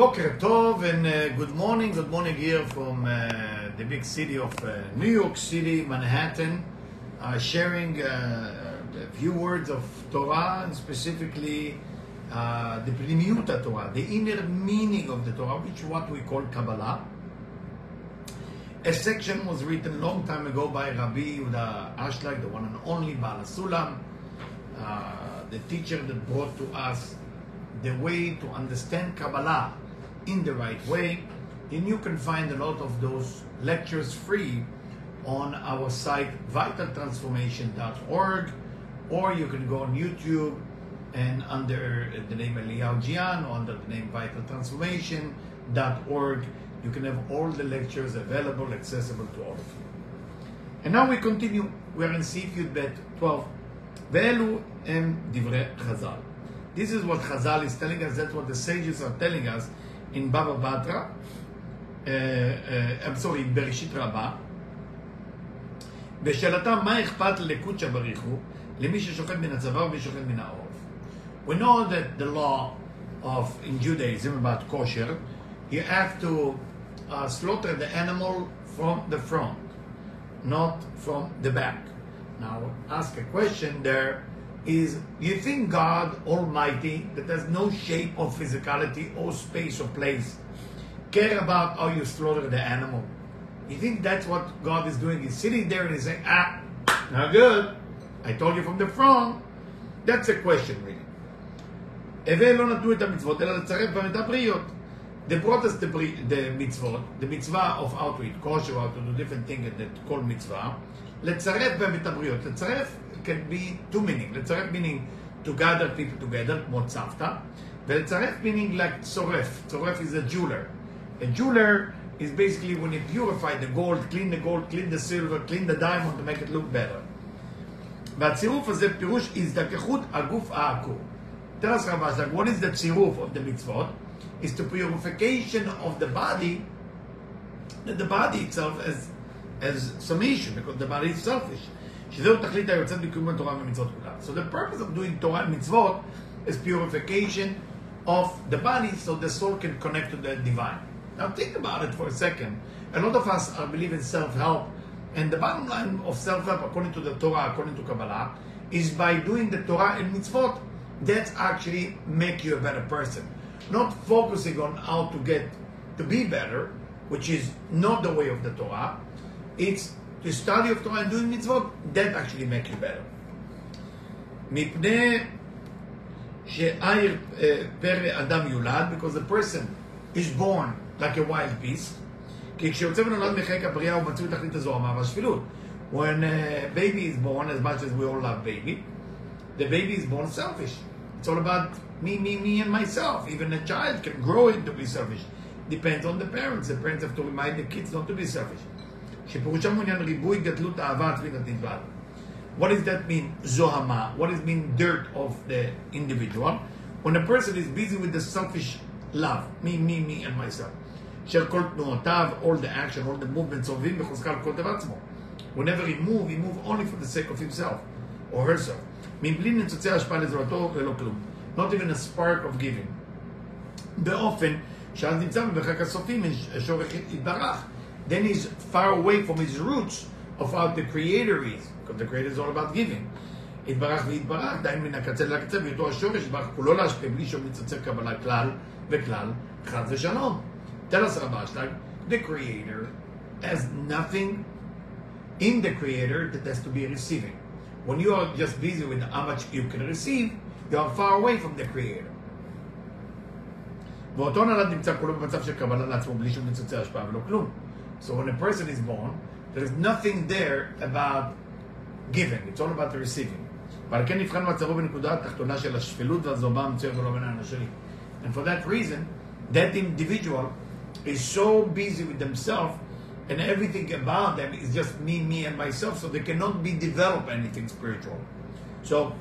Boker Tov and uh, good morning, good morning here from uh, the big city of uh, New York City, Manhattan, uh, sharing uh, a few words of Torah and specifically uh, the Pnimiuta Torah, the inner meaning of the Torah, which is what we call Kabbalah. A section was written long time ago by Rabbi Yehuda Ashlag, the one and only Baal Sulam, uh, the teacher that brought to us the way to understand Kabbalah in the right way. And you can find a lot of those lectures free on our site vitaltransformation.org or you can go on YouTube and under the name Eliyahu Jian or under the name vitaltransformation.org you can have all the lectures available, accessible to all of you. And now we continue. We are in Sifyut Bet 12. Ve'elu em divrei Chazal. This is what Chazal is telling us. That's what the sages are telling us in Baba Batra, uh, uh, I'm sorry, in בראשית רבה. בשאלתם מה אכפת לקודשא בריך הוא למי ששוחט מן הצבא ומי ששוחט מן העורף. We know that the law of in Judaism about kosher, you have to uh, slaughter the animal from the front, not from the back. Now, ask a question there is you think God Almighty, that has no shape or physicality or space or place, care about how you slaughter the animal? You think that's what God is doing? He's sitting there and he's saying, ah, not good. I told you from the front. That's a question, really. הווה לא נתנו את המצוות, אלא לצרף בהם את הבריות. They brought us the, the mitzvot, the mitzvah of how to eat kosher, how to do different things that called mitzvah. לצרף בהם את הבריות. לצרף can be two meaning. לצרף meaning to gather people together, כמו צוותא, ולצרף meaning like צורף. צורף is a jeweler. A jeweler is basically when you purify the gold, clean the gold, clean the silver, clean the diamond to make it look better. והצירוף הזה פירוש הזדככות הגוף העקור. Tell us Rav what is the tziruf of the mitzvot? Is the purification of the body, that the body itself as, as summation, because the body is selfish. שזהו תכלית היוצאת בקיום התורה ומצוות כולה. So the purpose of doing Torah and mitzvot is purification of the body so the soul can connect to the divine. Now think about it for a second. A lot of us are believe in self-help, and the bottom line of self-help, according to the Torah, according to Kabbalah, is by doing the Torah and mitzvot. That's actually make you a better person. Not focusing on how to get to be better, which is not the way of the Torah. It's the study of Torah and doing mitzvot, that actually make you better. מפני שעיר פרא אדם יולד, because the person is born like a wild beast, כי כשיוצא ונולד מחיק הבריאה הוא מצוי תכלית הזוהמה והשפלות. When a baby is born, as much as we all love baby, the baby is born selfish. It's all about me, me, me, and myself. Even a child can grow into be selfish. Depends on the parents. The parents have to remind the kids not to be selfish. שפירושם מעוניין ריבוי גדלות אהבה עצמית נתיבה. What does that mean, zohama? What does mean dirt of the individual? When a person is busy with the selfish love, me, me, me, and myself. של כל תנועותיו, all the action, all the movements of him, בחוזקה לכל דבר עצמו. Whenever he move, he move only for the sake of himself, or herself. מבלי ניצוצי השפעה לזולתו ולא כלום. Not even a spark of giving. באופן שאז נמצא במרחק הסופי משורש יתברך. then he's far away from his roots of how the creator is, because the creator is all about giving. יתברך ויתברך, דהיינו מן הקצה לקצה, ואיתו השורש יתברך כולו להשפיע בלי שום ניצוצי קבלה כלל וכלל, חס ושלום. Tell us Rabbi Ashlag, the creator has nothing in the creator that has to be receiving. When you are just busy with how much you can receive, you are far away from the creator. ואותו נולד נמצא כולו במצב של קבלה לעצמו בלי שום ניצוצי השפעה ולא כלום. So when a person is born, there's nothing there about giving, it's all about the receiving. ועל כן נבחן מצבו בנקודה התחתונה של השפלות והזובה המצויה ולא בין האנשים. And for that reason, that individual is so busy with themselves and everything about them is just me, me, and myself, so they cannot be develop anything spiritual. So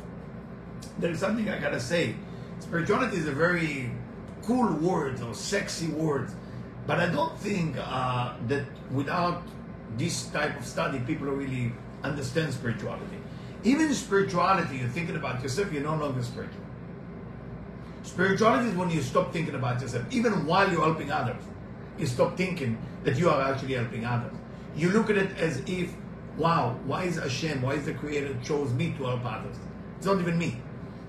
there's something I gotta say. Spirituality is a very cool word or sexy word. But I don't think uh, that without this type of study, people really understand spirituality. Even spirituality, you're thinking about yourself, you're no longer spiritual. Spirituality is when you stop thinking about yourself. Even while you're helping others, you stop thinking that you are actually helping others. You look at it as if, wow, why is Hashem, why is the Creator chose me to help others? It's not even me.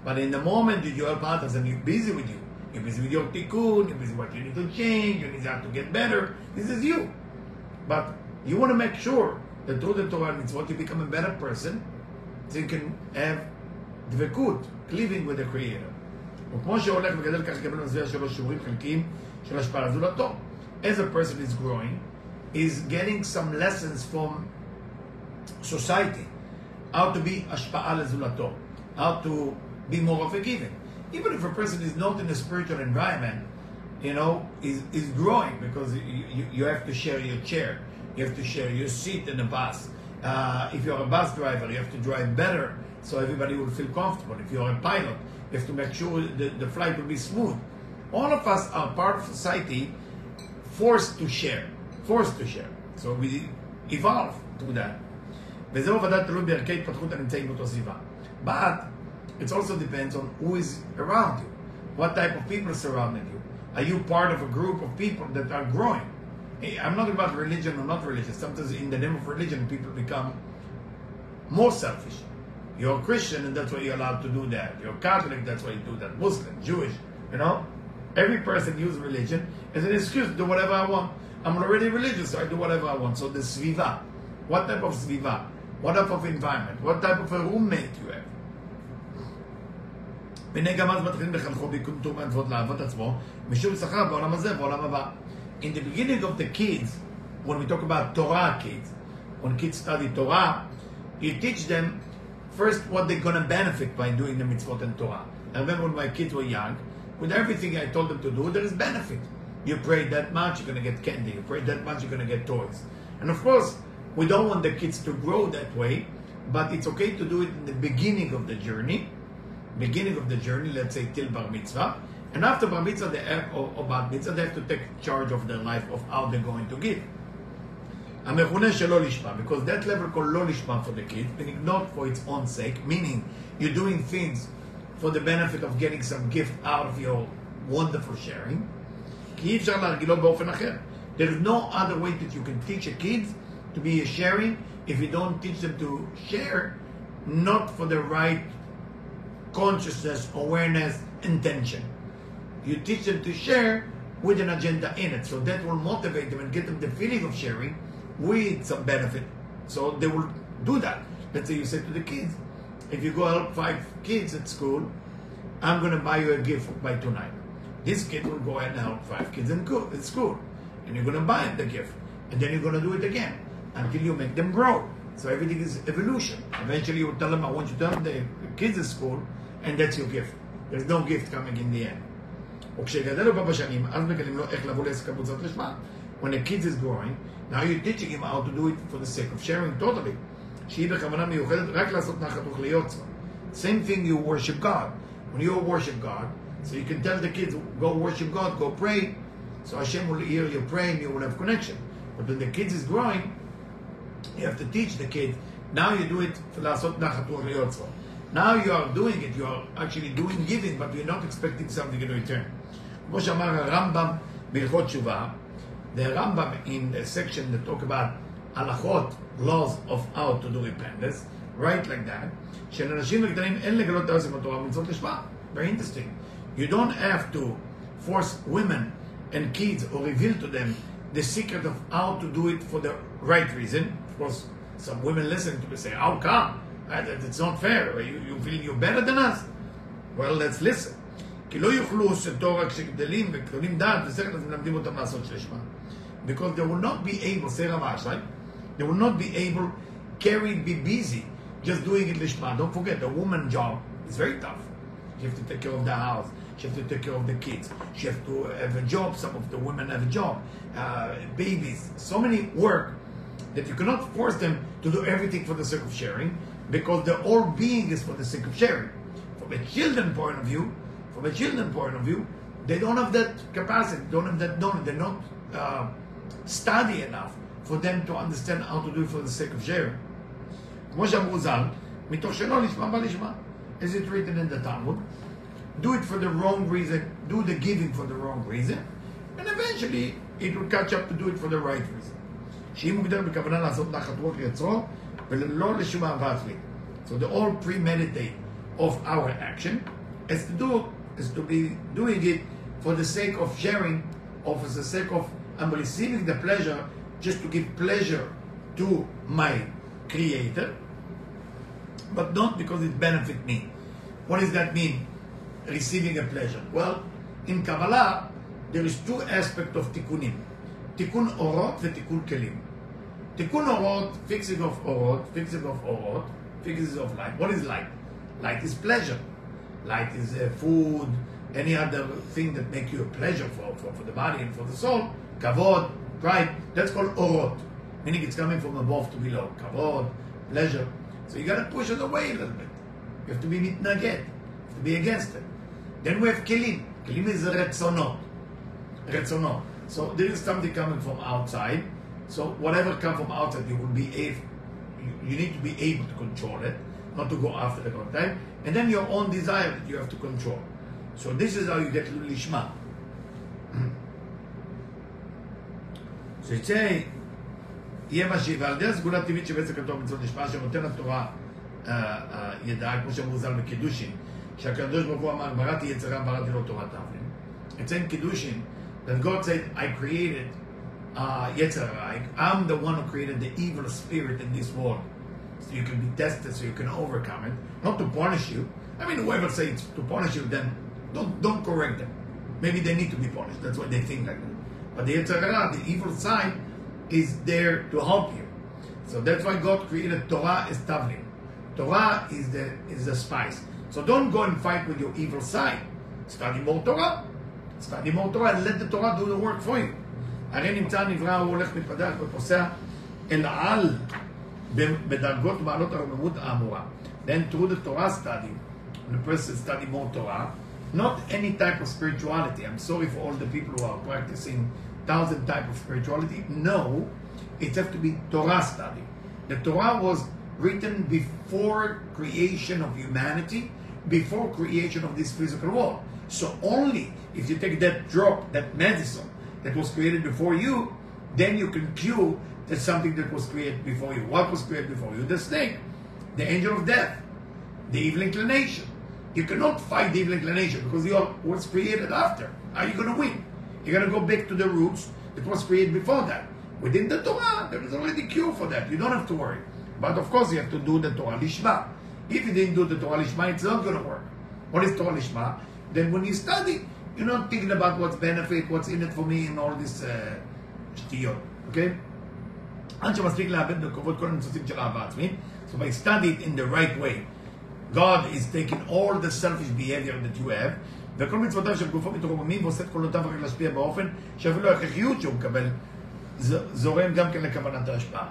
But in the moment that you help others and you're busy with you, you're busy with your tikkun, you're busy what you need to change, you need to get better, this is you. But you want to make sure that through the Torah and mitzvot you become a better person, so you can have דבקות, living with the Creator. וכמו שהולך וגדל כך יקבל במסגרת שלו שיעורים חלקיים של השפעה על זולתו. as a person is growing, is getting some lessons from society, how to be ashpa'a lezulato, how to be more of a giving. Even if a person is not in a spiritual environment, you know, is, is growing because you, you, you, have to share your chair, you have to share your seat in the bus. Uh, if you're a bus driver, you have to drive better so everybody will feel comfortable. If you're a pilot, you have to make sure the, the flight will be smooth. All of us are part of society forced to share, forced to share. So we evolve through that. וזהו ודאי תלוי בערכי התפתחות הנמצאים באותו סביבה. But it also depends on who is around you. What type of people surrounding you. Are you part of a group of people that are growing? I'm not about religion or not religious. Sometimes in the name of religion, people become more selfish. You're a Christian and that's why you're allowed to do that. You're Catholic, that's why you do that. Muslim, Jewish, you know? Every person uses religion as an excuse to do whatever I want. I'm already religious, so I do whatever I want. So the sviva. What type of sviva? What type of environment? What type of a roommate you have? והנה גם אז מתחילים לחנכו בקומטום מהנפות לאהבות עצמו, משום שכר בעולם הזה ובעולם הבא. In the beginning of the kids, when we talk about Torah kids, when kids study Torah, you teach them first what they're going to benefit by doing the mitzvot and Torah. I remember when my kids were young, with everything I told them to do, there is benefit. You pray that much, you're going to get candy. You pray that much, you're going to get toys. And of course, we don't want the kids to grow that way, but it's okay to do it in the beginning of the journey, beginning of the journey, let's say till bar mitzvah. And after bar mitzvah they have, or, or bar mitzvah, they have to take charge of their life, of how they're going to give. המכונה שלא לשמה, because that level called לא לשמה for the kids, meaning not for its own sake, meaning you're doing things for the benefit of getting some gift out of your wonderful sharing. There is no other way that you can teach a kid to be a sharing if you don't teach them to share, not for the right consciousness, awareness, intention. You teach them to share with an agenda in it. So that will motivate them and get them the feeling of sharing with some benefit. So they will do that. Let's say you say to the kids, if you go help five kids at school, I'm going to buy you a gift by tonight. This kid will go and help five kids in school. And you're going to buy the gift. And then you're going to do it again until you make them grow. So everything is evolution. Eventually you tell them, I want you to help the kids at school, and that's your gift. There's no gift coming in the end. When the kid is growing, now you're teaching him how to do it for the sake of sharing totally. שהיא בכוונה מיוחדת רק לעשות נחת וכליות. Same thing you worship God. When you worship God, so you can tell the kids, go worship God, go pray. So Hashem will hear you praying, you will have connection. But when the kids is growing, you have to teach the kids. Now you do it for לעשות נחת וכליות. Now you are doing it, you are actually doing giving, but you're not expecting something in return. כמו שאמר הרמב"ם בהלכות תשובה, the Rambam in the section that talk about halachot, laws of how to do repentance, right like that, שלאנשים וקטנים אין לגלות את העושים בתורה ומצוות לשמה. Very interesting. You don't have to force women and kids or reveal to them the secret of how to do it for the right reason. Of course, some women listen to me say, how come? It's not fair. You, you feel you're better than us? Well, let's listen. כי לא יוכלו שתורה כשגדלים וקונים דעת ושכל אז מלמדים אותם לעשות שלשמה. Because they will not be able, say Ravash, right? They will not be able, carry, be busy, just doing it lishma. Don't forget, the woman job is very tough. She has to take care of the house. She has to take care of the kids. She has to have a job. Some of the women have a job. Uh, babies. So many work that you cannot force them to do everything for the sake of sharing because the whole being is for the sake of sharing. From a children point of view, from a children point of view, they don't have that capacity, don't have that knowledge, they're not uh, study enough for them to understand how to do it for the sake of sharing. כמו שאמרו ז"ל, מתוך שלא לשמה בא לשמה. Is it written in the Talmud? do it for the wrong reason, do the giving for the wrong reason, and eventually it will catch up to do it for the right reason. שאם מוגדר בכוונה לעשות נחת רוח יצרו, ולא לשום אהבה עצמית. So the all premeditate of our action is to do is to be doing it for the sake of sharing, or for the sake of I'm receiving the pleasure just to give pleasure to my creator, but not because it benefit me. What does that mean? Receiving a pleasure. Well, in Kabbalah, there is two aspects of tikkunim. Tikkun orot v'tikkun kelim. Tikkun orot, fixing of orot, fixing of orot, fixing of light. What is light? Light is pleasure. Light is uh, food, any other thing that make you a pleasure for, for, for the body and for the soul. Kavod, pride, that's called orot. Meaning it's coming from above to below. Kavod, pleasure. So you gotta push it away a little bit. You have to be mitnaged. You to be against it. Then we have kelim. Kelim is retzonot. Retzonot. So there is something coming from outside. So whatever comes from outside, you will be able, you, need to be able to control it, not to go after the content. And then your own desire that you have to control. So this is how you get lishma. שיצא, יהיה מה שהיא, ועל דרך סגולה טבעית שבעצם כתוב במצוות נשמע, שנותן התורה ידעה, כמו שאמרו ז"ל בקידושין, שהקדוש ברוך הוא אמר, בראתי יצרה, בראתי לו תורת אבנים. אצל קידושין, that God said, I created uh, Yetzer Hara, I'm the one who created the evil spirit in this world. So you can be tested, so you can overcome it. Not to punish you. I mean, whoever says to punish you, then don't, don't correct them. Maybe they need to be punished. That's why they think like that. But the Yetzer Hara, the evil side, is there to help you. So that's why God created Torah as Tavlin. Torah is the is the spice. So don't go and fight with your evil side. Study more Torah. Study more Torah and let the Torah do the work for you. הרי נמצא נברא, הוא הולך מתפתח ופוסע אל על בדרגות מעלות הרוממות האמורה. Then through the Torah study, the person study more Torah, not any type of spirituality. I'm sorry for all the people who are practicing thousand type of spirituality. No, it has to be Torah study. The Torah was written before creation of humanity, before creation of this physical world. So only if you take that drop, that medicine that was created before you, then you can cure that something that was created before you. What was created before you? The snake, the angel of death, the evil inclination. You cannot fight the evil inclination because you are what's created after. Are you going to win? You're going to go back to the roots that was created before that. Within the Torah, there is already cure for that. You don't have to worry. But of course, you have to do the Torah Lishma. If you didn't do the Torah Lishma, it's not going to work. What is Torah Lishma? Then when you study, you're not thinking about what's benefit, what's in it for me, and all this שטויות, uh, okay? עד שמספיק לאבד בכבוד כל הניצוצים של אהבה עצמית. So by study it in the right way, God is taking all the selfish behavior that you have, וכל מצוותיו של גופו מתרוממים ועושה את קולותיו רק להשפיע באופן שאפילו ההכרחיות שהוא מקבל זורם גם כן לכוונת ההשפעה.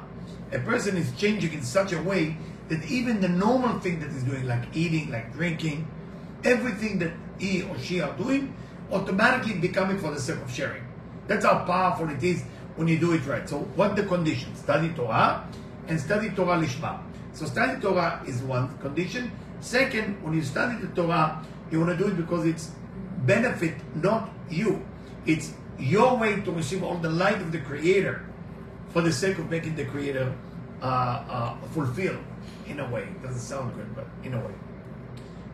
A person is changing in such a way that even the normal thing that he's doing, like eating, like drinking, everything that he or she are doing, automatically becoming for the sake of sharing. That's how powerful it is when you do it right. So what the conditions? Study Torah and study Torah Lishma. So study Torah is one condition. Second, when you study the Torah, you want to do it because it's benefit, not you. It's your way to receive all the light of the Creator for the sake of making the Creator uh, uh, fulfill in a way. It doesn't sound good, but in a way.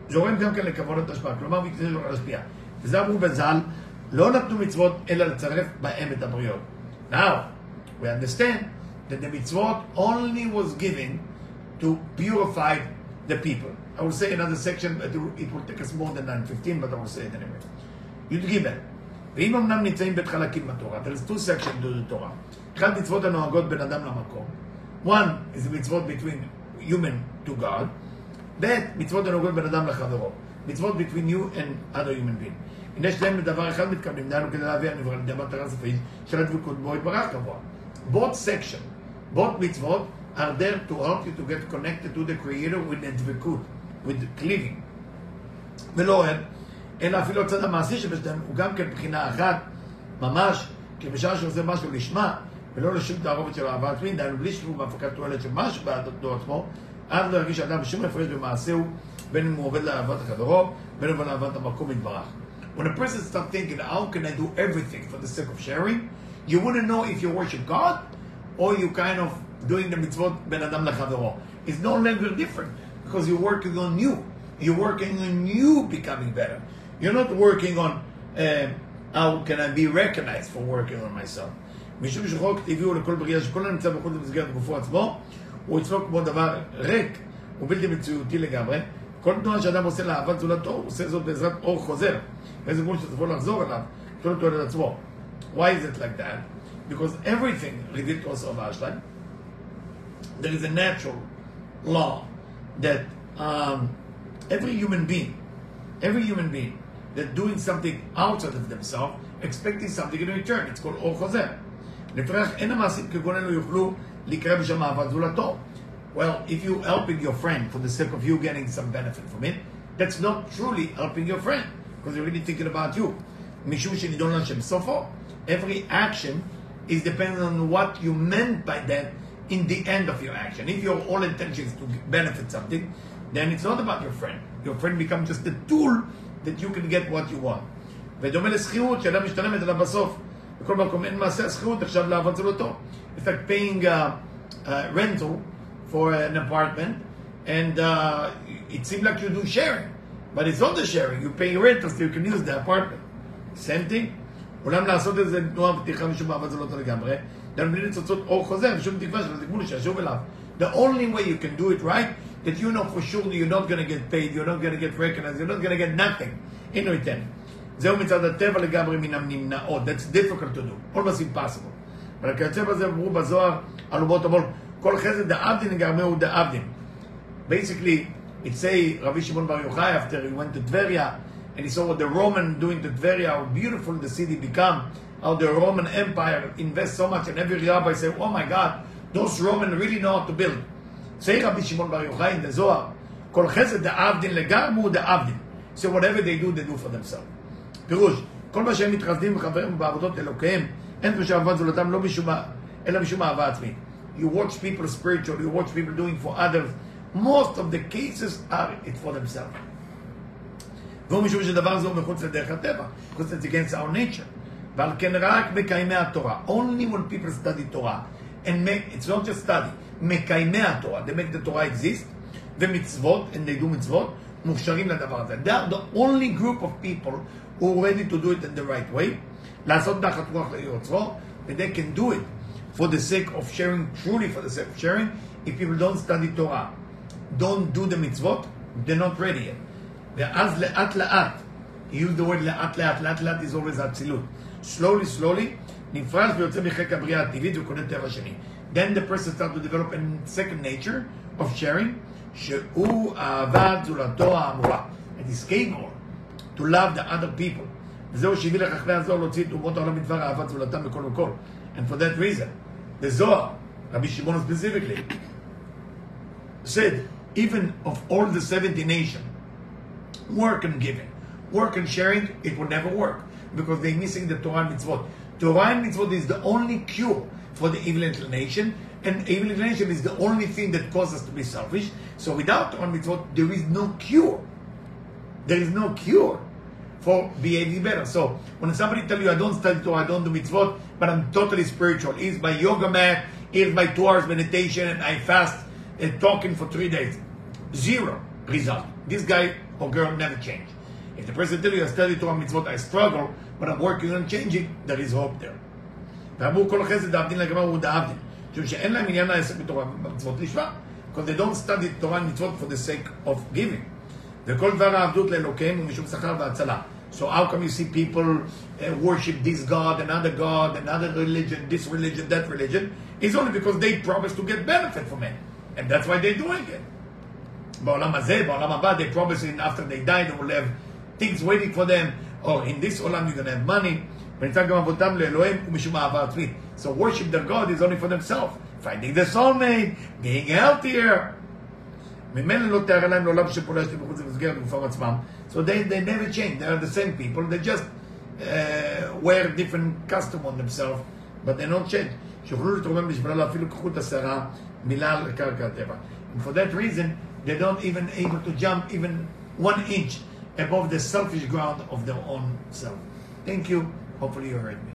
זורם גם כן לכבוד השפעה, כלומר מקצוע להשפיע. וזה אמרו בז"ל, לא נתנו מצוות אלא לצרף בהם את הבריות. Now, we understand that the mitzvot only was given to purify the people. I will say another section, but it will take us more than 9.15, but I will say it anyway. י"ג ואם אמנם נמצאים בית חלקים בתורה, there is two sections to the Torah. אחד מצוות הנוהגות בין אדם למקום. One is מצוות between human to God. ב' מצוות הנוהגות בין אדם לחברו. מצוות between you and other human being. הנה שניהם בדבר אחד מתכוונים, דהיינו כדי להביא הנברא לידי מטרה סופית של הדבקות בו יתברך קבוע. Both section, both מצוות are there to help you to get connected to the creator with הדבקות, with cleaving. ולא עוד, אלא אפילו הצד המעשי שבשניהם הוא גם כן בחינה אחת, ממש, כי בשעה שעושה משהו לשמה, ולא לשום תערובת של אהבה עצמית, דהיינו בלי שיפור בהפקת תועלת של משהו בעדו עצמו, אז לא ירגיש אדם בשום הפרש במעשהו בין אם הוא עובד לאהבת חברו, בין אם הוא לאהבת המקום יתברך. When a person starts thinking, how can I do everything for the sake of sharing, you wouldn't know if you worship God or you kind of doing the mitzvot ben adam lachavero. It's no longer different because you're working on you. You're working on you becoming better. You're not working on uh, how can I be recognized for working on myself. משום שחוק לכל בריאה שכל הנמצא בחוץ גופו עצמו, הוא כמו דבר ריק ובלתי מציאותי לגמרי. כל תנועה שאדם עושה לאהבת זולתו, הוא עושה זאת בעזרת אור חוזר. איזה גבול לחזור אליו, Why is it like that? Because everything revealed to us on Ashlag, there is a natural law that um, every human being, every human being that doing something outside of themselves, expecting something in return. It's called אור חוזר. לפיכך אין המעשים כגון אלו יוכלו להיקרא בשם אהבת זולתו. Well, if you helping your friend for the sake of you getting some benefit from it, that's not truly helping your friend, because you're really thinking about you. משום שנידון להשם סופו. Every action is dependent on what you meant by that in the end of your action. If your all intention is to benefit something, then it's not about your friend. Your friend becomes just a tool that you can get what you want. ודומה לשכירות, שאדם משתלמת עליו בסוף. בכל מקום אין מעשה השכירות, נחשב לאהבת זולתו. It's like paying a, a rental for an apartment, and uh, it seems like you do sharing, but it's not the sharing. You pay rental so you can use the apartment. Same thing. אולם לעשות את זה תנועה ופתיחה משום אהבת זולתו לגמרי, גם בלי ניצוצות אור חוזר ושום תקווה של התגמול שישוב אליו. The only way you can do it right, that you know for sure that you're not going to get paid, you're not going to get recognized, you're not going to get nothing in return. זהו מצד הטבע לגמרי מן הנמנעות. That's difficult to do, almost impossible. אבל כיוצא בזה אמרו בזוהר על אומות המון, כל חסד דאבדין לגמרי דאבדין. Basically, it say Rabbi Shimon Bar Yochai after he went to Tveria and he saw what the Roman doing to Tveria, how beautiful the city become, how the Roman Empire invests so much, and every rabbi say, "Oh my God, those Romans really know how to build." Say Rabbi Shimon Bar Yochai in the Zohar, "Kol chesed da'avdin legamu da'avdin." So whatever they do, they do for themselves. פירוש, כל מה שהם מתחסדים וחברים בעבודות אלוקיהם, אין דרישה אהבת זולתם לא משום, אלא משום אהבה עצמית. You watch people spiritual, you watch people doing for others. Most of the cases are it for themselves. והוא משום שדבר זה הוא מחוץ לדרך הטבע, מחוץ against our nature. ועל כן רק מקיימי התורה, only when people study תורה, and make, it's not just study, מקיימי התורה, they make the Torah exist, ומצוות, and they do מצוות, מוכשרים לדבר הזה. They are the only group of people who are ready to do it in the right way, לעשות נחת רוח ליוצרו, and they can do it for the sake of sharing, truly for the sake of sharing, if people don't study Torah, don't do the mitzvot, they're not ready yet. ואז לאט לאט, use the word לאט לאט, לאט לאט is always אצילות. slowly, slowly, נפרש ויוצא מחיק הבריאה הטבעית וקונה טבע שני. Then the person starts to develop a second nature of sharing, שהוא אהבת זולתו האמורה. It is capable to love the other people. וזהו שהביא לחכמי הזוהר להוציא את אומות העולם מדבר אהבת זולתם בכל וכל. And for that reason, the Zohar, Rabbi Shimon specifically, said, even of all the 70 nations, work and giving, work and sharing, it will never work because they're missing the Torah and mitzvot. Torah and mitzvot is the only cure for the evil inclination, and evil inclination is the only thing that causes us to be selfish. So without Torah and mitzvot, there is no cure. There is no cure for behaving better. So when somebody tell you, I don't study Torah, I don't do mitzvot, but I'm totally spiritual, here's my yoga mat, here's my two hours meditation, and I fast and talking for three days. Zero result. This guy or girl never change. If the person tell you, I study Torah mitzvot, I struggle, but I'm working on changing, there is hope there. ואמרו כל חסד דאבדין לגמרי הוא דאבדין. משום שאין להם עניין לעסק בתורה ומצוות לשמה. Because they don't study תורה ומצוות for the sake of giving. וכל דבר העבדות לאלוקיהם הוא משום שכר והצלה. So how come you see people uh, worship this God, another God, another religion, this religion, that religion? It's only because they promise to get benefit from it. And that's why they're doing it. בעולם הזה, בעולם הבא, they promise in after they die they will have things waiting for them. or in this olam you're going to have money. So worship their God is only for themselves. Finding the soulmate, being healthier. So they, they never change. They are the same people. They just uh, wear different costume on themselves, but they don't change. And for that reason, they don't even able to jump even one inch above the selfish ground of their own self. Thank you. Hopefully you heard me.